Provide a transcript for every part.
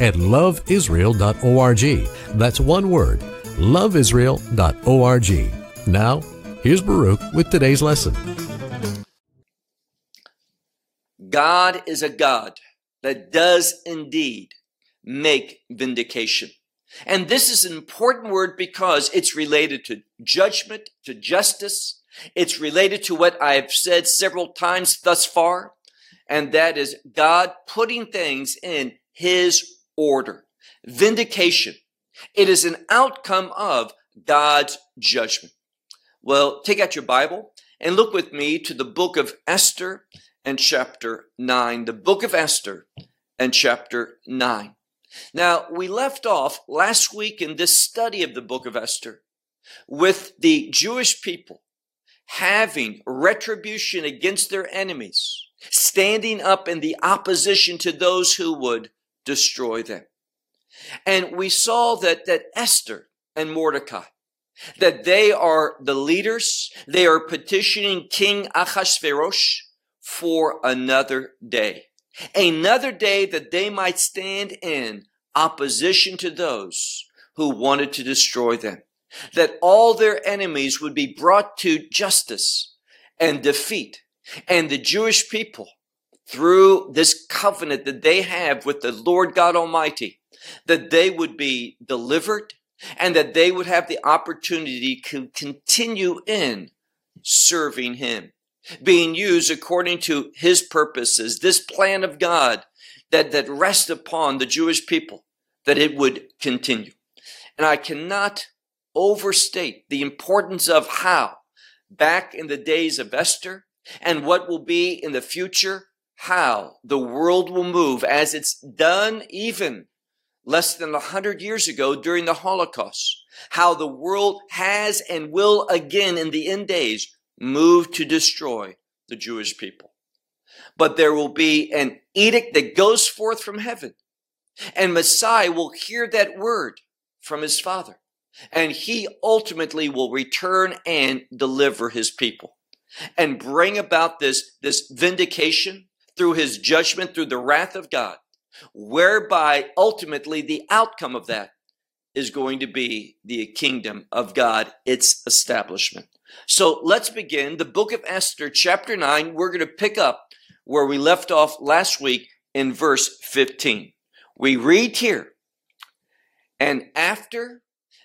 at loveisrael.org. That's one word, loveisrael.org. Now, here's Baruch with today's lesson. God is a God that does indeed make vindication. And this is an important word because it's related to judgment, to justice. It's related to what I've said several times thus far, and that is God putting things in His order. Vindication. It is an outcome of God's judgment. Well, take out your Bible and look with me to the book of Esther and chapter 9. The book of Esther and chapter 9. Now, we left off last week in this study of the book of Esther with the Jewish people having retribution against their enemies, standing up in the opposition to those who would destroy them. And we saw that, that Esther and Mordecai, that they are the leaders. They are petitioning King Achashverosh for another day. Another day that they might stand in opposition to those who wanted to destroy them. That all their enemies would be brought to justice and defeat. And the Jewish people, through this covenant that they have with the Lord God Almighty, that they would be delivered and that they would have the opportunity to continue in serving Him being used according to his purposes, this plan of God that, that rests upon the Jewish people, that it would continue. And I cannot overstate the importance of how back in the days of Esther and what will be in the future, how the world will move as it's done even less than a hundred years ago during the Holocaust, how the world has and will again in the end days move to destroy the Jewish people. But there will be an edict that goes forth from heaven, and Messiah will hear that word from his Father, and he ultimately will return and deliver his people and bring about this, this vindication through his judgment, through the wrath of God, whereby ultimately the outcome of that is going to be the kingdom of God, its establishment. So let's begin the book of Esther, chapter 9. We're going to pick up where we left off last week in verse 15. We read here, and after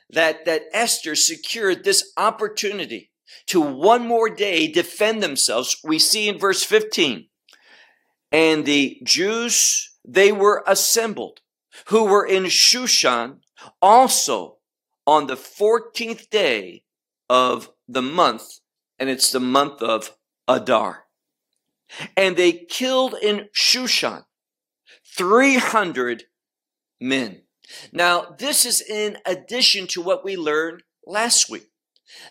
that, that Esther secured this opportunity to one more day defend themselves, we see in verse 15, and the Jews, they were assembled who were in Shushan also on the 14th day of the month, and it's the month of Adar. And they killed in Shushan 300 men. Now, this is in addition to what we learned last week.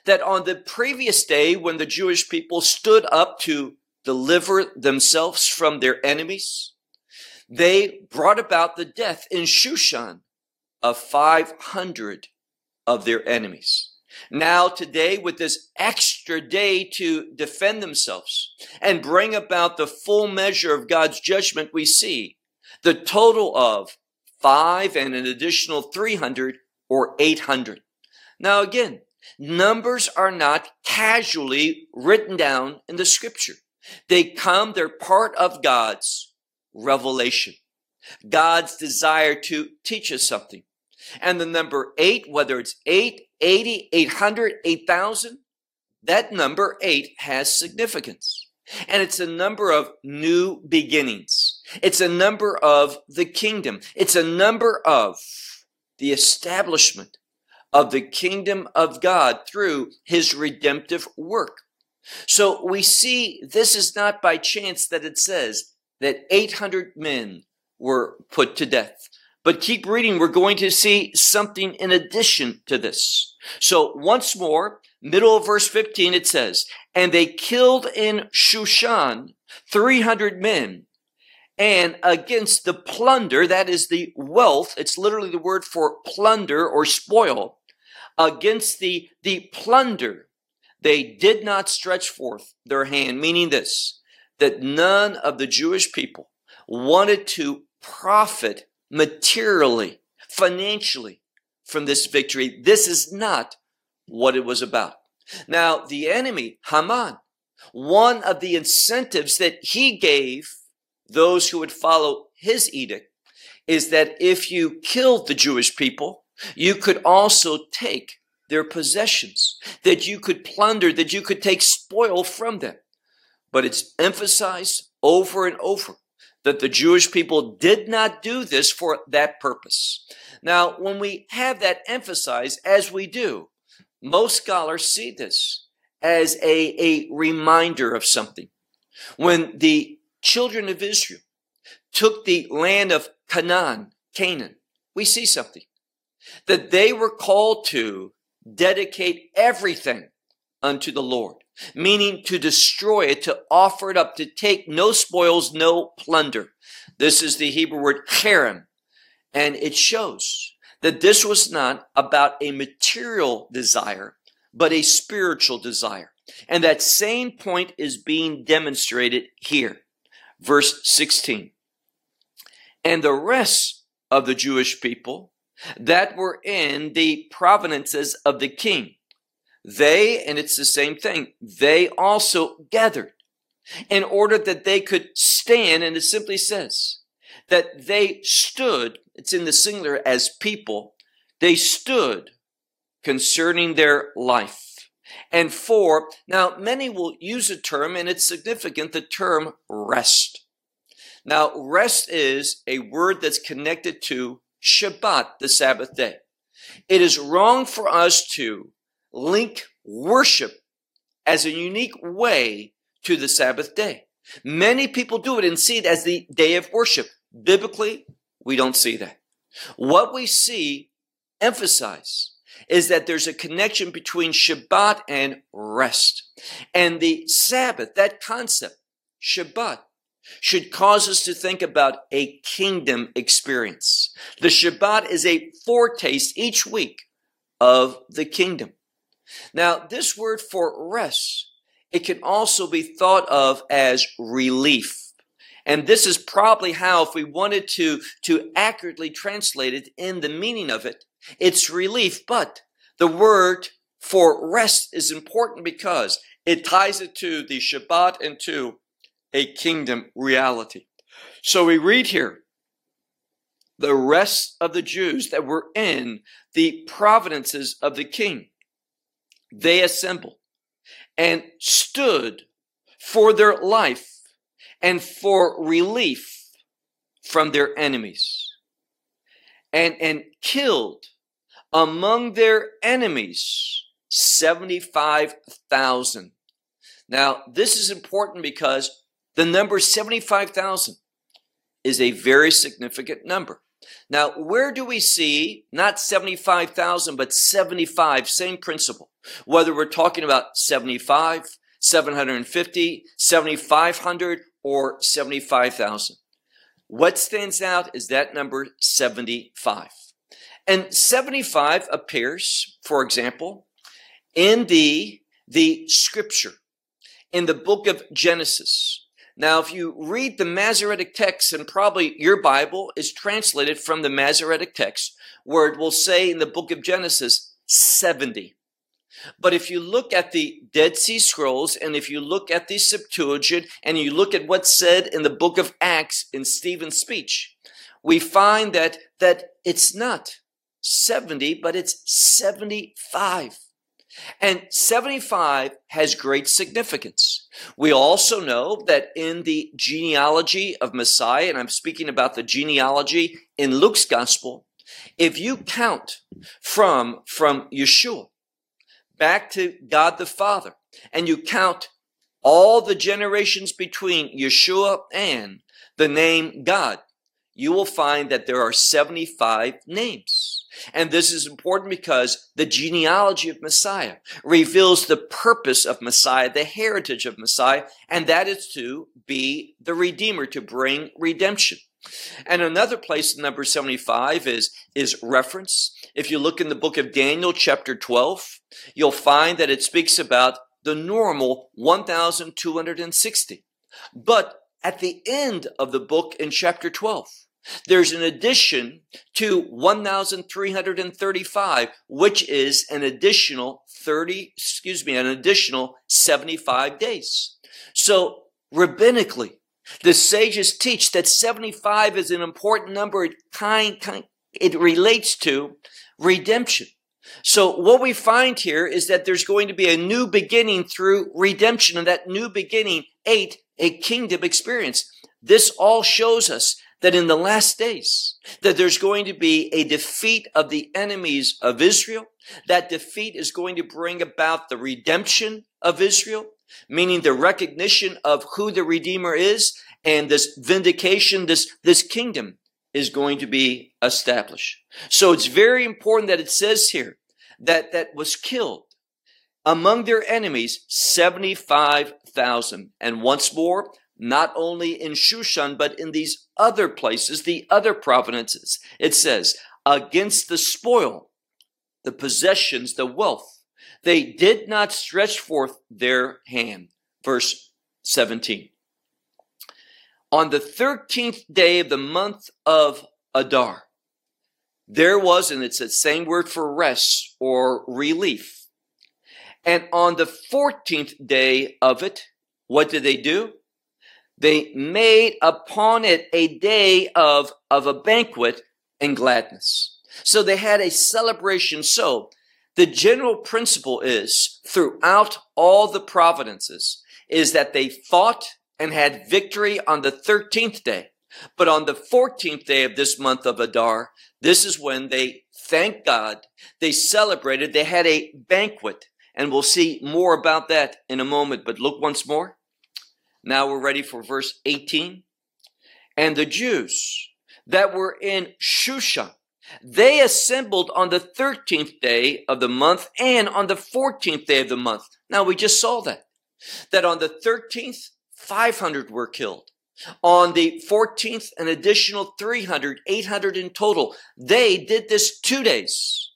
That on the previous day, when the Jewish people stood up to deliver themselves from their enemies, they brought about the death in Shushan of 500 of their enemies. Now, today, with this extra day to defend themselves and bring about the full measure of God's judgment, we see the total of five and an additional 300 or 800. Now, again, numbers are not casually written down in the scripture. They come, they're part of God's revelation, God's desire to teach us something. And the number eight, whether it's eight, 80, 800, 8,000, that number eight has significance. And it's a number of new beginnings. It's a number of the kingdom. It's a number of the establishment of the kingdom of God through his redemptive work. So we see this is not by chance that it says that 800 men were put to death But keep reading. We're going to see something in addition to this. So once more, middle of verse 15, it says, and they killed in Shushan 300 men and against the plunder, that is the wealth, it's literally the word for plunder or spoil, against the, the plunder, they did not stretch forth their hand, meaning this, that none of the Jewish people wanted to profit materially, financially from this victory. This is not what it was about. Now, the enemy, Haman, one of the incentives that he gave those who would follow his edict is that if you killed the Jewish people, you could also take their possessions, that you could plunder, that you could take spoil from them. But it's emphasized over and over that the Jewish people did not do this for that purpose. Now, when we have that emphasized, as we do, most scholars see this as a, a reminder of something. When the children of Israel took the land of Canaan, Canaan, we see something that they were called to dedicate everything unto the Lord, meaning to destroy it, to offer it up, to take no spoils, no plunder. This is the Hebrew word cherem, and it shows that this was not about a material desire, but a spiritual desire. And that same point is being demonstrated here verse 16. And the rest of the Jewish people that were in the provinces of the king, they, and it's the same thing, they also gathered in order that they could stand, and it simply says that they stood, it's in the singular as people, they stood concerning their life. And for, now many will use a term and it's significant, the term rest. Now, rest is a word that's connected to Shabbat, the Sabbath day. It is wrong for us to link worship as a unique way to the Sabbath day. Many people do it and see it as the day of worship. Biblically, we don't see that. What we see emphasize is that there's a connection between Shabbat and rest. And the Sabbath, that concept, Shabbat, should cause us to think about a kingdom experience. The Shabbat is a foretaste each week of the kingdom. Now, this word for rest, it can also be thought of as relief. And this is probably how, if we wanted to, to accurately translate it in the meaning of it, it's relief. But the word for rest is important because it ties it to the Shabbat and to a kingdom reality. So we read here the rest of the Jews that were in the providences of the king. They assembled and stood for their life and for relief from their enemies and, and killed among their enemies 75,000. Now, this is important because the number 75,000 is a very significant number. Now, where do we see not 75,000, but 75, same principle? Whether we're talking about 75, 750, 7,500, or 75,000. What stands out is that number 75. And 75 appears, for example, in the, the scripture, in the book of Genesis. Now, if you read the Masoretic text, and probably your Bible is translated from the Masoretic text, where it will say in the book of Genesis, 70. But if you look at the Dead Sea Scrolls, and if you look at the Septuagint, and you look at what's said in the book of Acts in Stephen's speech, we find that, that it's not 70, but it's 75. And 75 has great significance. We also know that in the genealogy of Messiah, and I'm speaking about the genealogy in Luke's gospel, if you count from, from Yeshua back to God the Father, and you count all the generations between Yeshua and the name God, you will find that there are 75 names. And this is important because the genealogy of Messiah reveals the purpose of Messiah, the heritage of Messiah, and that is to be the Redeemer, to bring redemption. And another place in number 75 is, is reference. If you look in the book of Daniel, chapter 12, you'll find that it speaks about the normal 1,260. But at the end of the book in chapter 12, there's an addition to 1,335, which is an additional 30, excuse me, an additional 75 days. So rabbinically, the sages teach that 75 is an important number. It kind, kind, it relates to redemption. So what we find here is that there's going to be a new beginning through redemption and that new beginning, eight, a kingdom experience. This all shows us that in the last days, that there's going to be a defeat of the enemies of Israel. That defeat is going to bring about the redemption of Israel, meaning the recognition of who the Redeemer is, and this vindication, this, this kingdom is going to be established. So it's very important that it says here that that was killed among their enemies 75,000. And once more, not only in Shushan, but in these other places, the other provinces. It says, against the spoil, the possessions, the wealth, they did not stretch forth their hand. Verse 17. On the 13th day of the month of Adar, there was, and it's the same word for rest or relief. And on the 14th day of it, what did they do? They made upon it a day of, of a banquet and gladness. So they had a celebration. So the general principle is throughout all the providences is that they fought and had victory on the 13th day. But on the 14th day of this month of Adar, this is when they thanked God. They celebrated. They had a banquet. And we'll see more about that in a moment. But look once more. Now we're ready for verse 18. And the Jews that were in Shushan, they assembled on the 13th day of the month and on the 14th day of the month. Now we just saw that. That on the 13th, 500 were killed. On the 14th, an additional 300, 800 in total. They did this two days.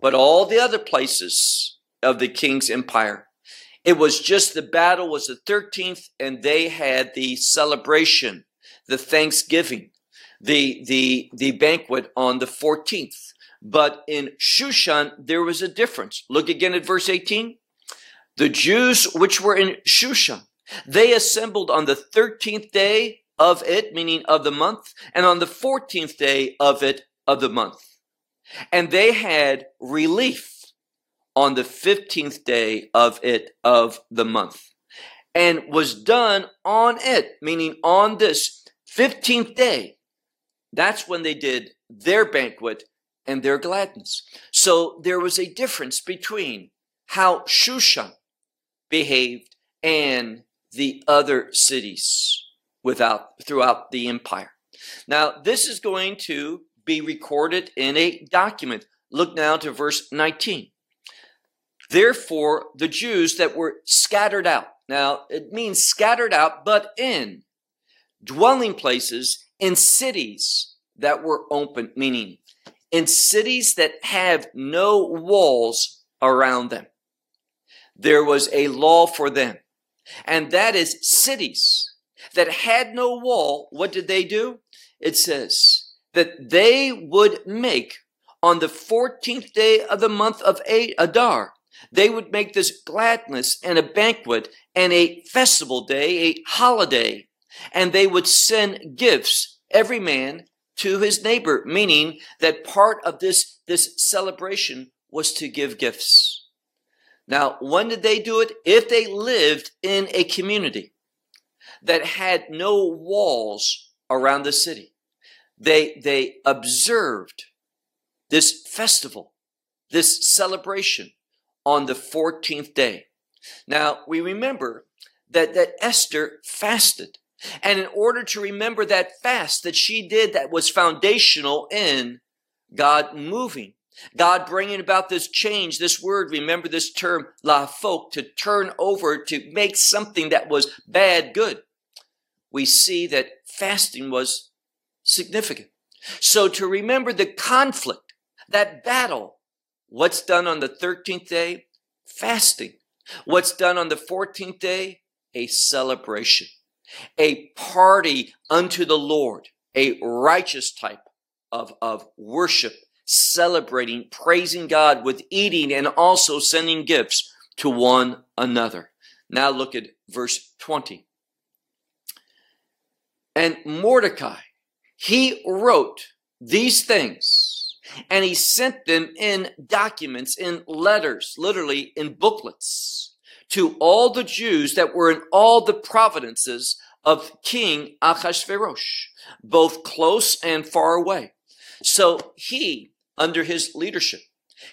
But all the other places of the king's empire, it was just the battle was the 13th and they had the celebration, the Thanksgiving, the, the, the banquet on the 14th. But in Shushan, there was a difference. Look again at verse 18. The Jews which were in Shushan, they assembled on the 13th day of it, meaning of the month, and on the 14th day of it, of the month. And they had relief on the 15th day of it, of the month. And was done on it, meaning on this 15th day. That's when they did their banquet and their gladness. So there was a difference between how Shushan behaved and the other cities without throughout the empire. Now, this is going to be recorded in a document. Look now to verse 19. Therefore, the Jews that were scattered out. Now, it means scattered out, but in dwelling places in cities that were open, meaning in cities that have no walls around them. There was a law for them. And that is cities that had no wall. What did they do? It says that they would make on the 14th day of the month of Adar, they would make this gladness and a banquet and a festival day, a holiday, and they would send gifts, every man to his neighbor, meaning that part of this, this celebration was to give gifts. Now, when did they do it? If they lived in a community that had no walls around the city, they, they observed this festival, this celebration on the 14th day. Now, we remember that, that Esther fasted And in order to remember that fast that she did that was foundational in God moving, God bringing about this change, this word, remember this term, lahafok, to turn over, to make something that was bad good. We see that fasting was significant. So to remember the conflict, that battle, what's done on the 13th day? Fasting. What's done on the 14th day? A celebration, a party unto the Lord, a righteous type of, of worship, celebrating, praising God with eating and also sending gifts to one another. Now look at verse 20. And Mordecai, he wrote these things and he sent them in documents, in letters, literally in booklets to all the Jews that were in all the provinces of King Achashverosh, both close and far away. So he, under his leadership,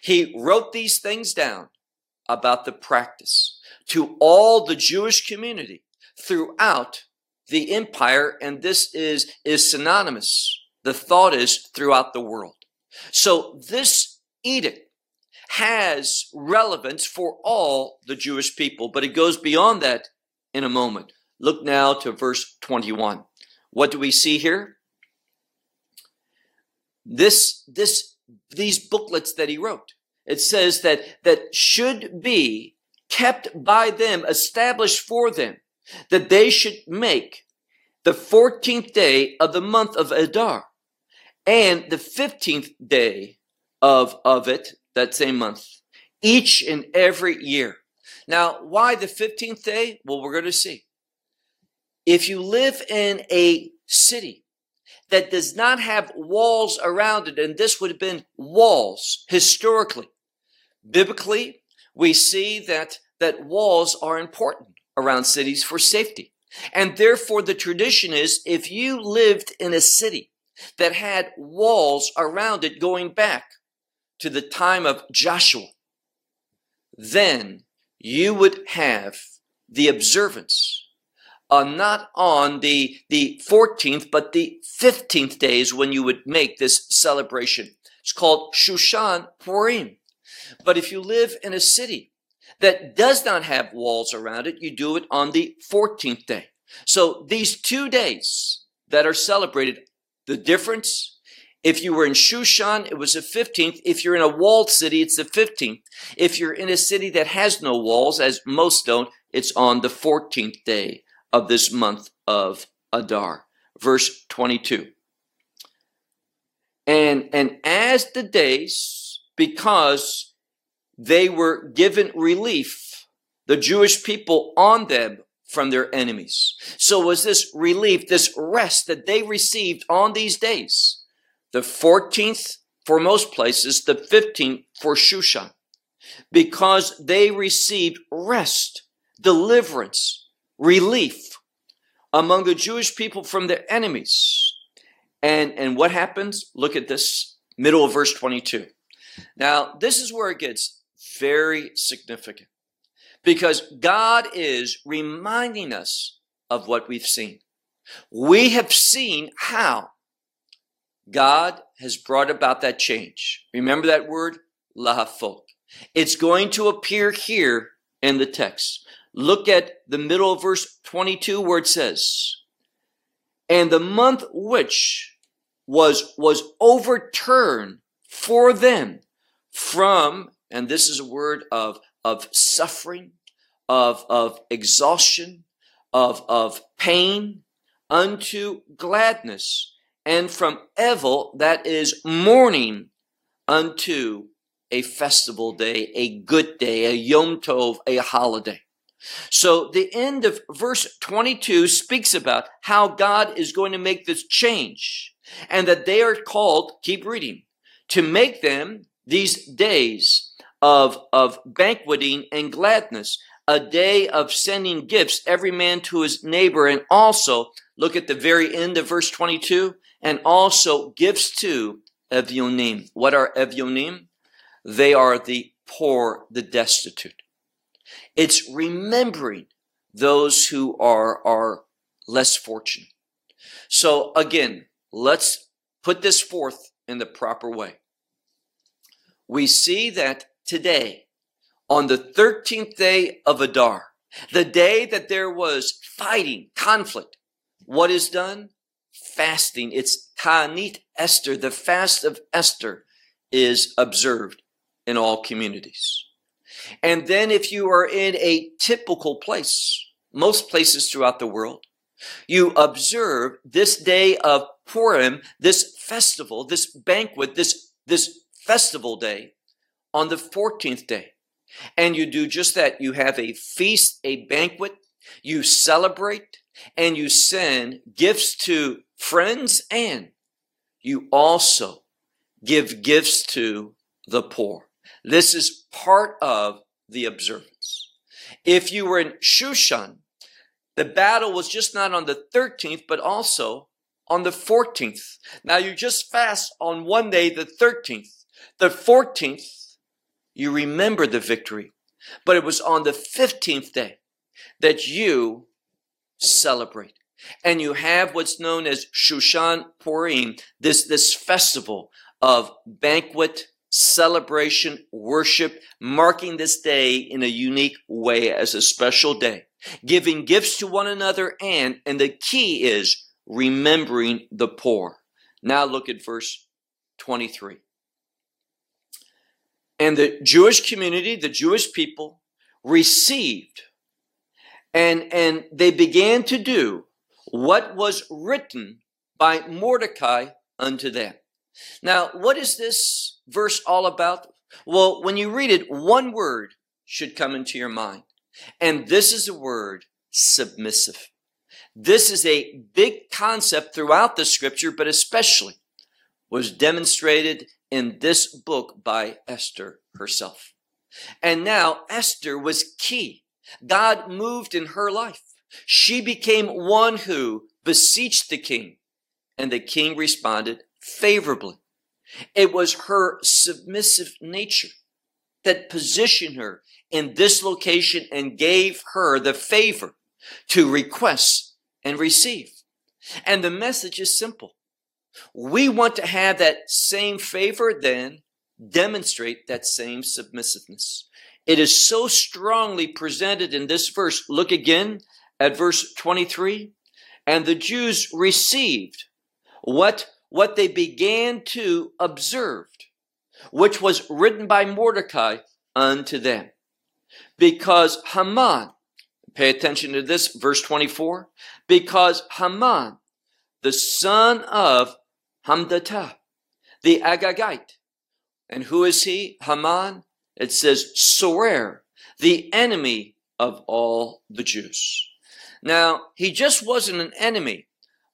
he wrote these things down about the practice to all the Jewish community throughout the empire, and this is, is synonymous. The thought is throughout the world. So this edict has relevance for all the Jewish people, but it goes beyond that in a moment. Look now to verse 21. What do we see here? This, this, these booklets that he wrote. It says that, that should be kept by them, established for them, that they should make the 14th day of the month of Adar and the 15th day of, of it, that same month, each and every year. Now, why the 15th day? Well, we're going to see. If you live in a city that does not have walls around it, and this would have been walls historically, biblically, we see that, that walls are important around cities for safety. And therefore, the tradition is if you lived in a city that had walls around it going back to the time of Joshua, then you would have the observance uh, not on the, the 14th, but the 15th days when you would make this celebration. It's called Shushan Purim. But if you live in a city that does not have walls around it, you do it on the 14th day. So these two days that are celebrated, the difference, if you were in Shushan, it was the 15th. If you're in a walled city, it's the 15th. If you're in a city that has no walls, as most don't, it's on the 14th day of this month of Adar. Verse 22. And, and as the days, because they were given relief, the Jewish people on them from their enemies. So was this relief, this rest that they received on these days, the 14th for most places, the 15th for Shushan, because they received rest, deliverance, relief among the Jewish people from their enemies. And, and what happens? Look at this middle of verse 22. Now, this is where it gets very significant because God is reminding us of what we've seen. We have seen how God has brought about that change. Remember that word? Lahafok. It's going to appear here in the text. Look at the middle of verse 22 where it says, and the month which was, was overturned for them from, and this is a word of, of suffering, of, of exhaustion, of, of pain, unto gladness, and from evil, that is mourning, unto a festival day, a good day, a Yom Tov, a holiday. So the end of verse 22 speaks about how God is going to make this change and that they are called, keep reading, to make them these days of, of banqueting and gladness, a day of sending gifts, every man to his neighbor, and also, look at the very end of verse 22, and also gifts to Evyonim. What are Evyonim? They are the poor, the destitute. It's remembering those who are, are less fortunate. So again, let's put this forth in the proper way. We see that today, on the 13th day of Adar, the day that there was fighting, conflict, what is done? Fasting. It's Ta'anit Esther. The fast of Esther is observed in all communities. And then if you are in a typical place, most places throughout the world, you observe this day of Purim, this festival, this banquet, this, this festival day on the 14th day. And you do just that. You have a feast, a banquet, you celebrate, and you send gifts to friends, and you also give gifts to the poor. This is part of the observance. If you were in Shushan, the battle was just not on the 13th, but also on the 14th. Now you just fast on one day, the 13th. The 14th, you remember the victory. But it was on the 15th day that you celebrate. And you have what's known as Shushan Purim, this, this festival of banquet, celebration, worship, marking this day in a unique way as a special day, giving gifts to one another, and, and the key is remembering the poor. Now look at verse 23. And the Jewish community, the Jewish people, received and, and they began to do what was written by Mordecai unto them. Now, what is this verse all about? Well, when you read it, one word should come into your mind. And this is the word submissive. This is a big concept throughout the scripture, but especially was demonstrated in this book by Esther herself. And now Esther was key. God moved in her life. She became one who beseeched the king, and the king responded favorably. It was her submissive nature that positioned her in this location and gave her the favor to request and receive. And the message is simple. We want to have that same favor, then demonstrate that same submissiveness. It is so strongly presented in this verse. Look again at verse 23. And the Jews received what, what they began to observe, which was written by Mordecai unto them. Because Haman, pay attention to this, verse 24, because Haman, the son of Hamdatah, the Agagite, and who is he? Haman. It says Sorer, the enemy of all the Jews. Now, he just wasn't an enemy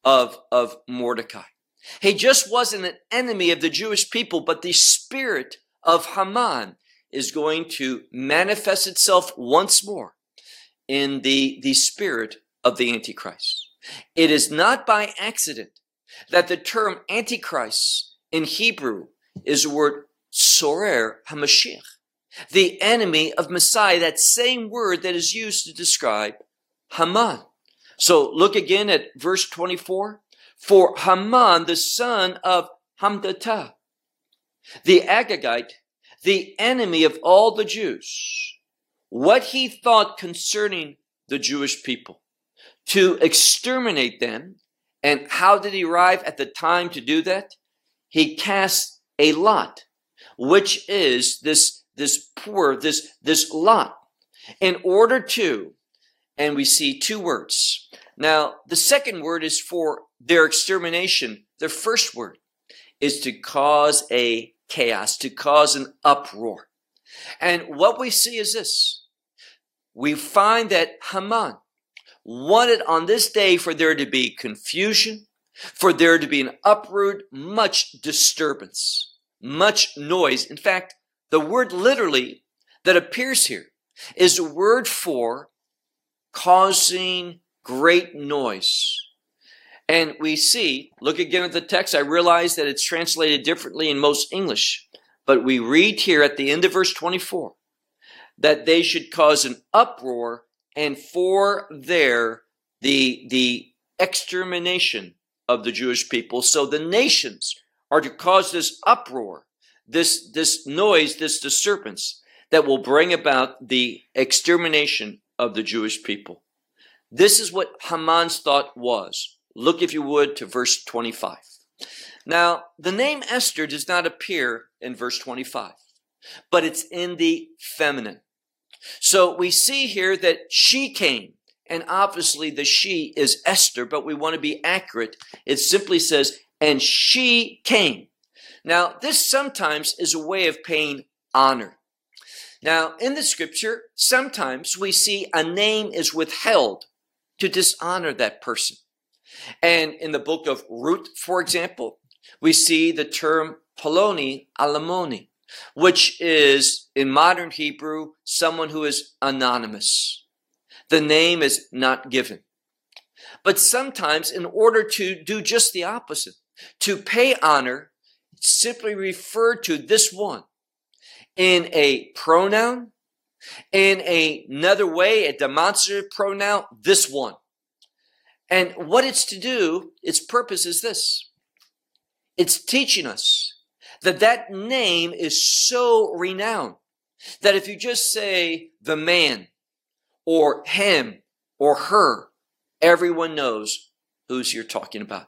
of, of Mordecai. He just wasn't an enemy of the Jewish people, but the spirit of Haman is going to manifest itself once more in the, the spirit of the Antichrist. It is not by accident that the term Antichrist in Hebrew is the word Sorer HaMashiach, the enemy of Messiah, that same word that is used to describe Haman. So look again at verse 24. For Haman, the son of Hamdatah, the Agagite, the enemy of all the Jews, what he thought concerning the Jewish people, to exterminate them. And how did he arrive at the time to do that? He cast a lot, which is this, this pur, this, this lot, in order to, and we see two words. Now, the second word is for their extermination. The first word is to cause a chaos, to cause an uproar. And what we see is this. We find that Haman wanted on this day for there to be confusion, for there to be an uproot, much disturbance, much noise. In fact, the word literally that appears here is a word for causing great noise. And we see, look again at the text. I realize that it's translated differently in most English, but we read here at the end of verse 24 that they should cause an uproar and for there the, the extermination of the Jewish people. So the nations are to cause this uproar, this, this noise, this disturbance that will bring about the extermination of the Jewish people. This is what Haman's thought was. Look, if you would, to verse 25. Now, the name Esther does not appear in verse 25, but it's in the feminine. So we see here that she came, and obviously the she is Esther, but we want to be accurate. It simply says, and she came. Now, this sometimes is a way of paying honor. Now, in the scripture, sometimes we see a name is withheld to dishonor that person. And in the book of Ruth, for example, we see the term Ploni Almoni, which is in modern Hebrew, someone who is anonymous. The name is not given. But sometimes, in order to do just the opposite, to pay honor, simply refer to this one in a pronoun, in another way, a demonstrative pronoun, this one. And what it's to do, its purpose is this. It's teaching us that that name is so renowned that if you just say the man or him or her, everyone knows who's you're talking about.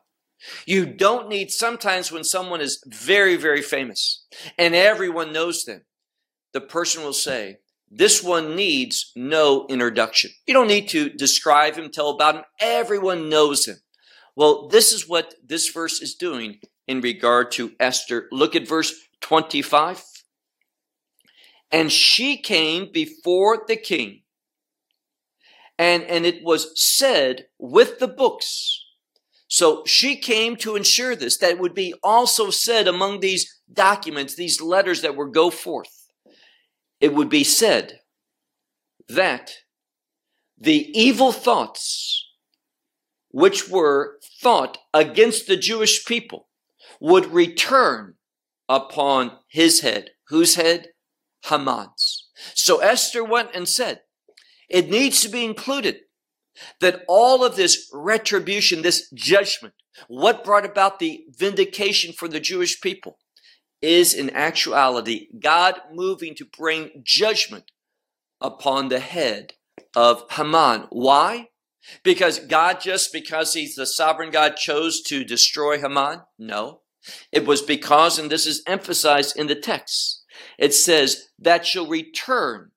You don't need sometimes when someone is very, very famous and everyone knows them, the person will say, this one needs no introduction. You don't need to describe him, tell about him. Everyone knows him. Well, this is what this verse is doing in regard to Esther. Look at verse 25. And she came before the king, and, and it was said with the books. So she came to ensure this, that would be also said among these documents, these letters that were go forth it would be said that the evil thoughts which were thought against the Jewish people would return upon his head. Whose head? Haman's. So Esther went and said, it needs to be included that all of this retribution, this judgment, what brought about the vindication for the Jewish people is in actuality God moving to bring judgment upon the head of Haman. Why? Because God, just because he's the sovereign God, chose to destroy Haman? No. It was because, and this is emphasized in the text, it says, that shall return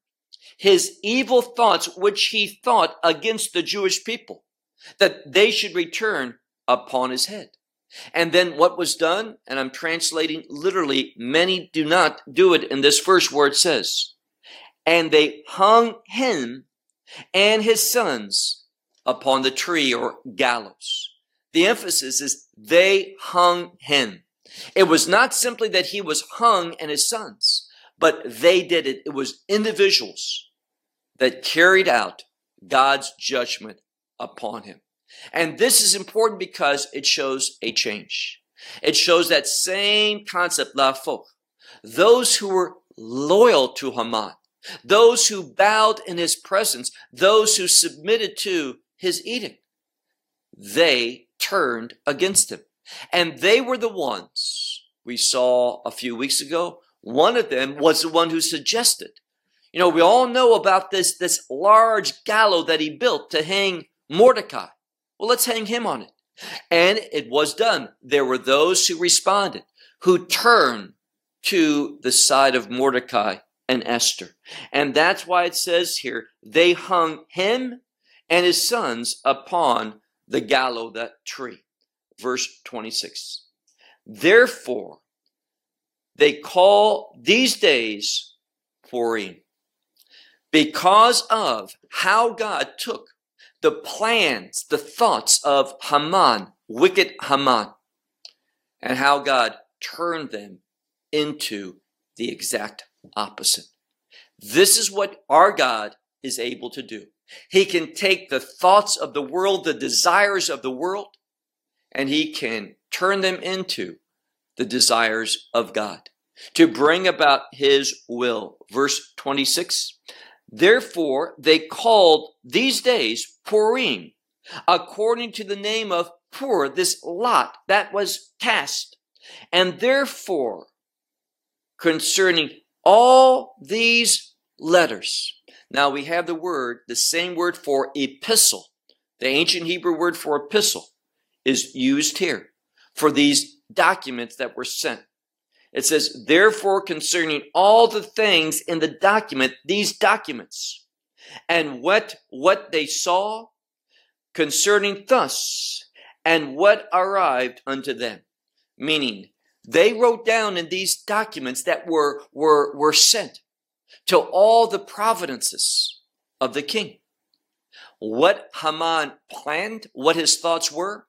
his evil thoughts which he thought against the Jewish people, that they should return upon his head. And then what was done, and I'm translating literally, many do not do it in this where it says, and they hung him and his sons upon the tree or gallows. The emphasis is they hung him. It was not simply that he was hung and his sons, but they did it. It was individuals that carried out God's judgment upon him. And this is important because it shows a change. It shows that same concept, lahafok. Those who were loyal to Haman, those who bowed in his presence, those who submitted to his edict, they turned against him. And they were the ones we saw a few weeks ago. One of them was the one who suggested. You know, we all know about this, this large gallows that he built to hang Mordecai. Well, let's hang him on it. And it was done. There were those who responded, who turned to the side of Mordecai and Esther. And that's why it says here, they hung him and his sons upon the gallows that tree. Verse 26. Therefore, they call these days Purim because of how God took the plans, the thoughts of Haman, wicked Haman, and how God turned them into the exact opposite. This is what our God is able to do. He can take the thoughts of the world, the desires of the world, and he can turn them into the desires of God to bring about his will. Verse 26 Therefore, they called these days Purim, according to the name of Pur, this lot that was cast. And therefore, concerning all these letters, now we have the word, the same word for epistle. The ancient Hebrew word for epistle is used here for these documents that were sent. It says, therefore, concerning all the things in the document, these documents, and what, what they saw concerning thus, and what arrived unto them. Meaning, they wrote down in these documents that were, were, were sent to all the providences of the king. What Haman planned, what his thoughts were,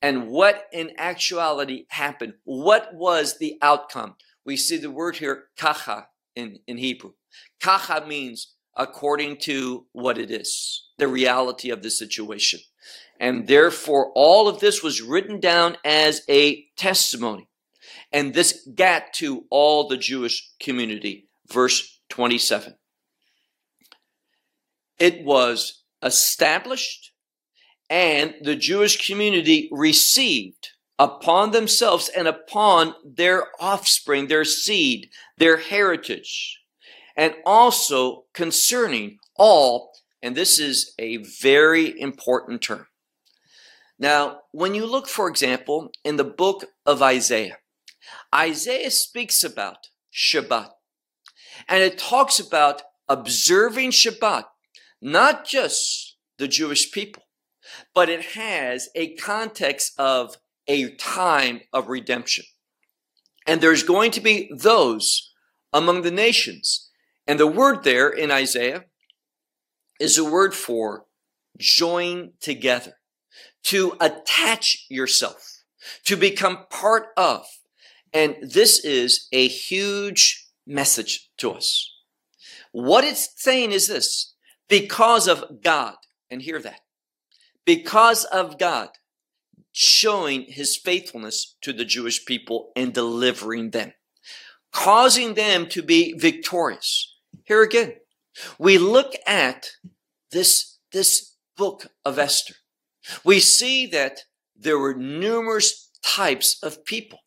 and what in actuality happened. What was the outcome? We see the word here, kacha, in, in Hebrew. Kacha means according to what it is, the reality of the situation. And therefore, all of this was written down as a testimony. And this got to all the Jewish community. Verse 27. It was established and the Jewish community received upon themselves and upon their offspring, their seed, their heritage, and also concerning all, and this is a very important term. Now, when you look, for example, in the book of Isaiah, Isaiah speaks about Shabbat, and it talks about observing Shabbat, not just the Jewish people, but it has a context of a time of redemption. And there's going to be those among the nations. And the word there in Isaiah is a word for join together, to attach yourself, to become part of. And this is a huge message to us. What it's saying is this because of God, and hear that, because of God showing his faithfulness to the Jewish people and delivering them, causing them to be victorious. Here again, we look at this, this book of Esther. We see that there were numerous types of people,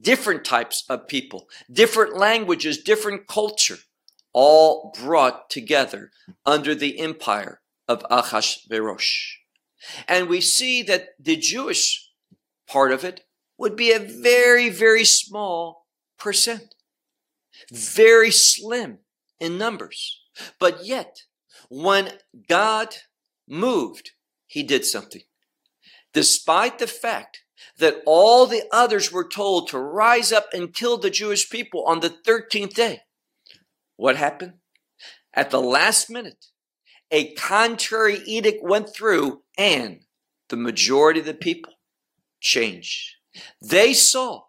different types of people, different languages, different culture, all brought together under the empire of Achashverosh. And we see that the Jewish part of it would be a very, very small percent, very slim in numbers. But yet, when God moved, he did something. Despite the fact that all the others were told to rise up and kill the Jewish people on the 13th day, what happened? At the last minute, a contrary edict went through and the majority of the people changed. They saw,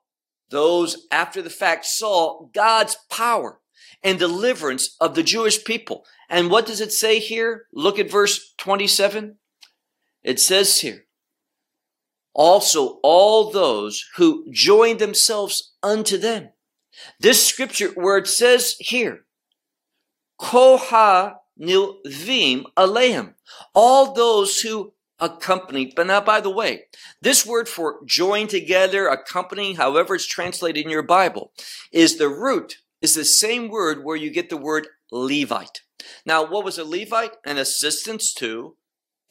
those after the fact saw God's power and deliverance of the Jewish people. And what does it say here? Look at verse 27. It says here, also all those who join themselves unto them. This scripture where it says here, Koha nilvim aleim. All those who accompany. But now, by the way, this word for join together, accompanying, however it's translated in your Bible, is the root, is the same word where you get the word Levite. Now, what was a Levite? An assistance to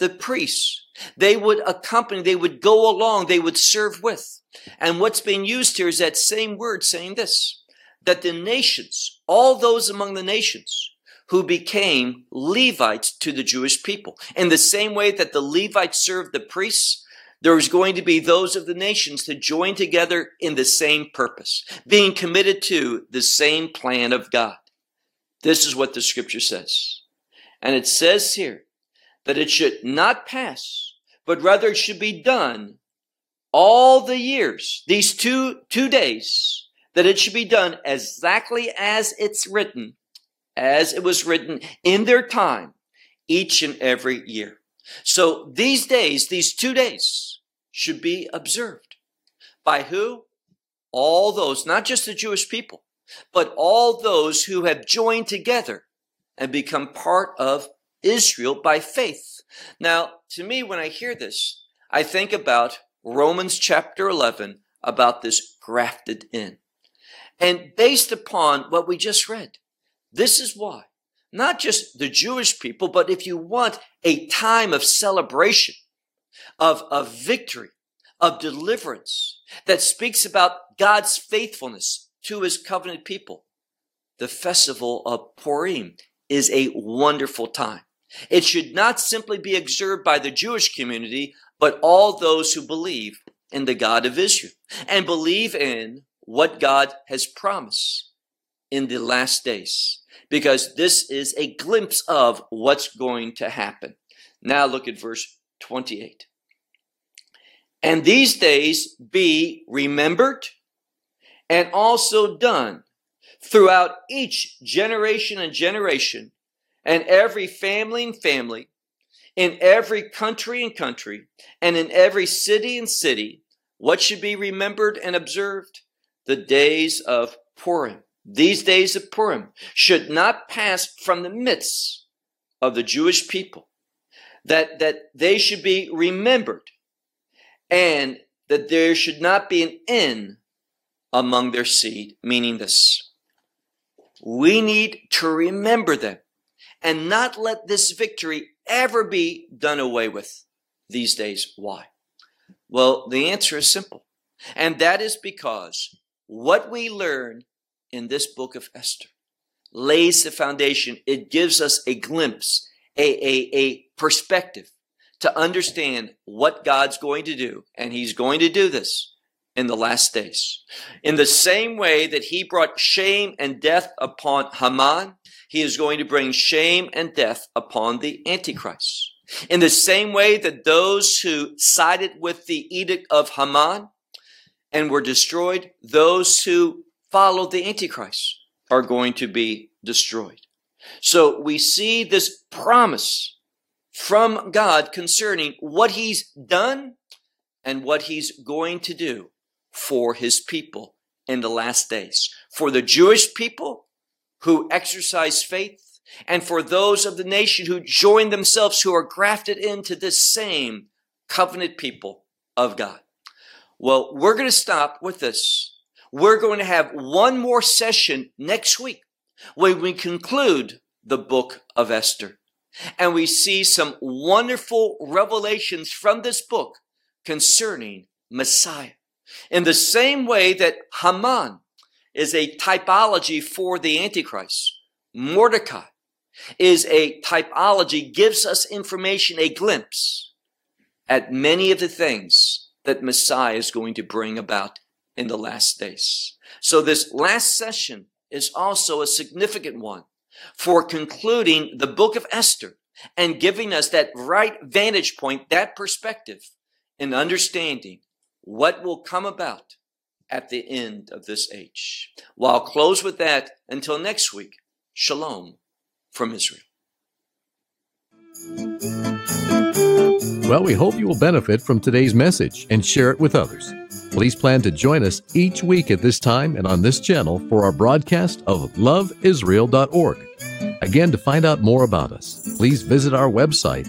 the priests. They would accompany, they would go along, they would serve with. And what's being used here is that same word saying this, that the nations, all those among the nations, who became Levites to the Jewish people. In the same way that the Levites served the priests, there was going to be those of the nations to join together in the same purpose, being committed to the same plan of God. This is what the scripture says. And it says here that it should not pass, but rather it should be done all the years, these two, two days, that it should be done exactly as it's written as it was written in their time each and every year. So these days, these two days should be observed by who? All those, not just the Jewish people, but all those who have joined together and become part of Israel by faith. Now, to me, when I hear this, I think about Romans chapter 11 about this grafted in. And based upon what we just read, this is why not just the Jewish people, but if you want a time of celebration, of, of victory, of deliverance that speaks about God's faithfulness to his covenant people, the festival of Purim is a wonderful time. It should not simply be observed by the Jewish community, but all those who believe in the God of Israel and believe in what God has promised in the last days because this is a glimpse of what's going to happen. Now look at verse 28. And these days be remembered and also done throughout each generation and generation, and every family and family, in every country and country, and in every city and city, what should be remembered and observed? The days of Purim these days of Purim should not pass from the midst of the Jewish people, that, that they should be remembered, and that there should not be an end among their seed, meaning this. We need to remember them and not let this victory ever be done away with these days. Why? Well, the answer is simple. And that is because what we learn in this book of Esther lays the foundation. It gives us a glimpse, a, a, a perspective to understand what God's going to do. And he's going to do this in the last days. In the same way that he brought shame and death upon Haman, he is going to bring shame and death upon the Antichrist. In the same way that those who sided with the edict of Haman and were destroyed, those who follow the Antichrist are going to be destroyed. So we see this promise from God concerning what he's done and what he's going to do for his people in the last days. For the Jewish people who exercise faith and for those of the nation who join themselves, who are grafted into this same covenant people of God. Well, we're going to stop with this we're going to have one more session next week when we conclude the book of Esther. And we see some wonderful revelations from this book concerning Messiah. In the same way that Haman is a typology for the Antichrist, Mordecai is a typology, gives us information, a glimpse at many of the things that Messiah is going to bring about in the last days. So this last session is also a significant one for concluding the book of Esther and giving us that right vantage point, that perspective in understanding what will come about at the end of this age. Well, I'll close with that until next week. Shalom from Israel. Well, we hope you will benefit from today's message and share it with others. Please plan to join us each week at this time and on this channel for our broadcast of loveisrael.org. Again, to find out more about us, please visit our website,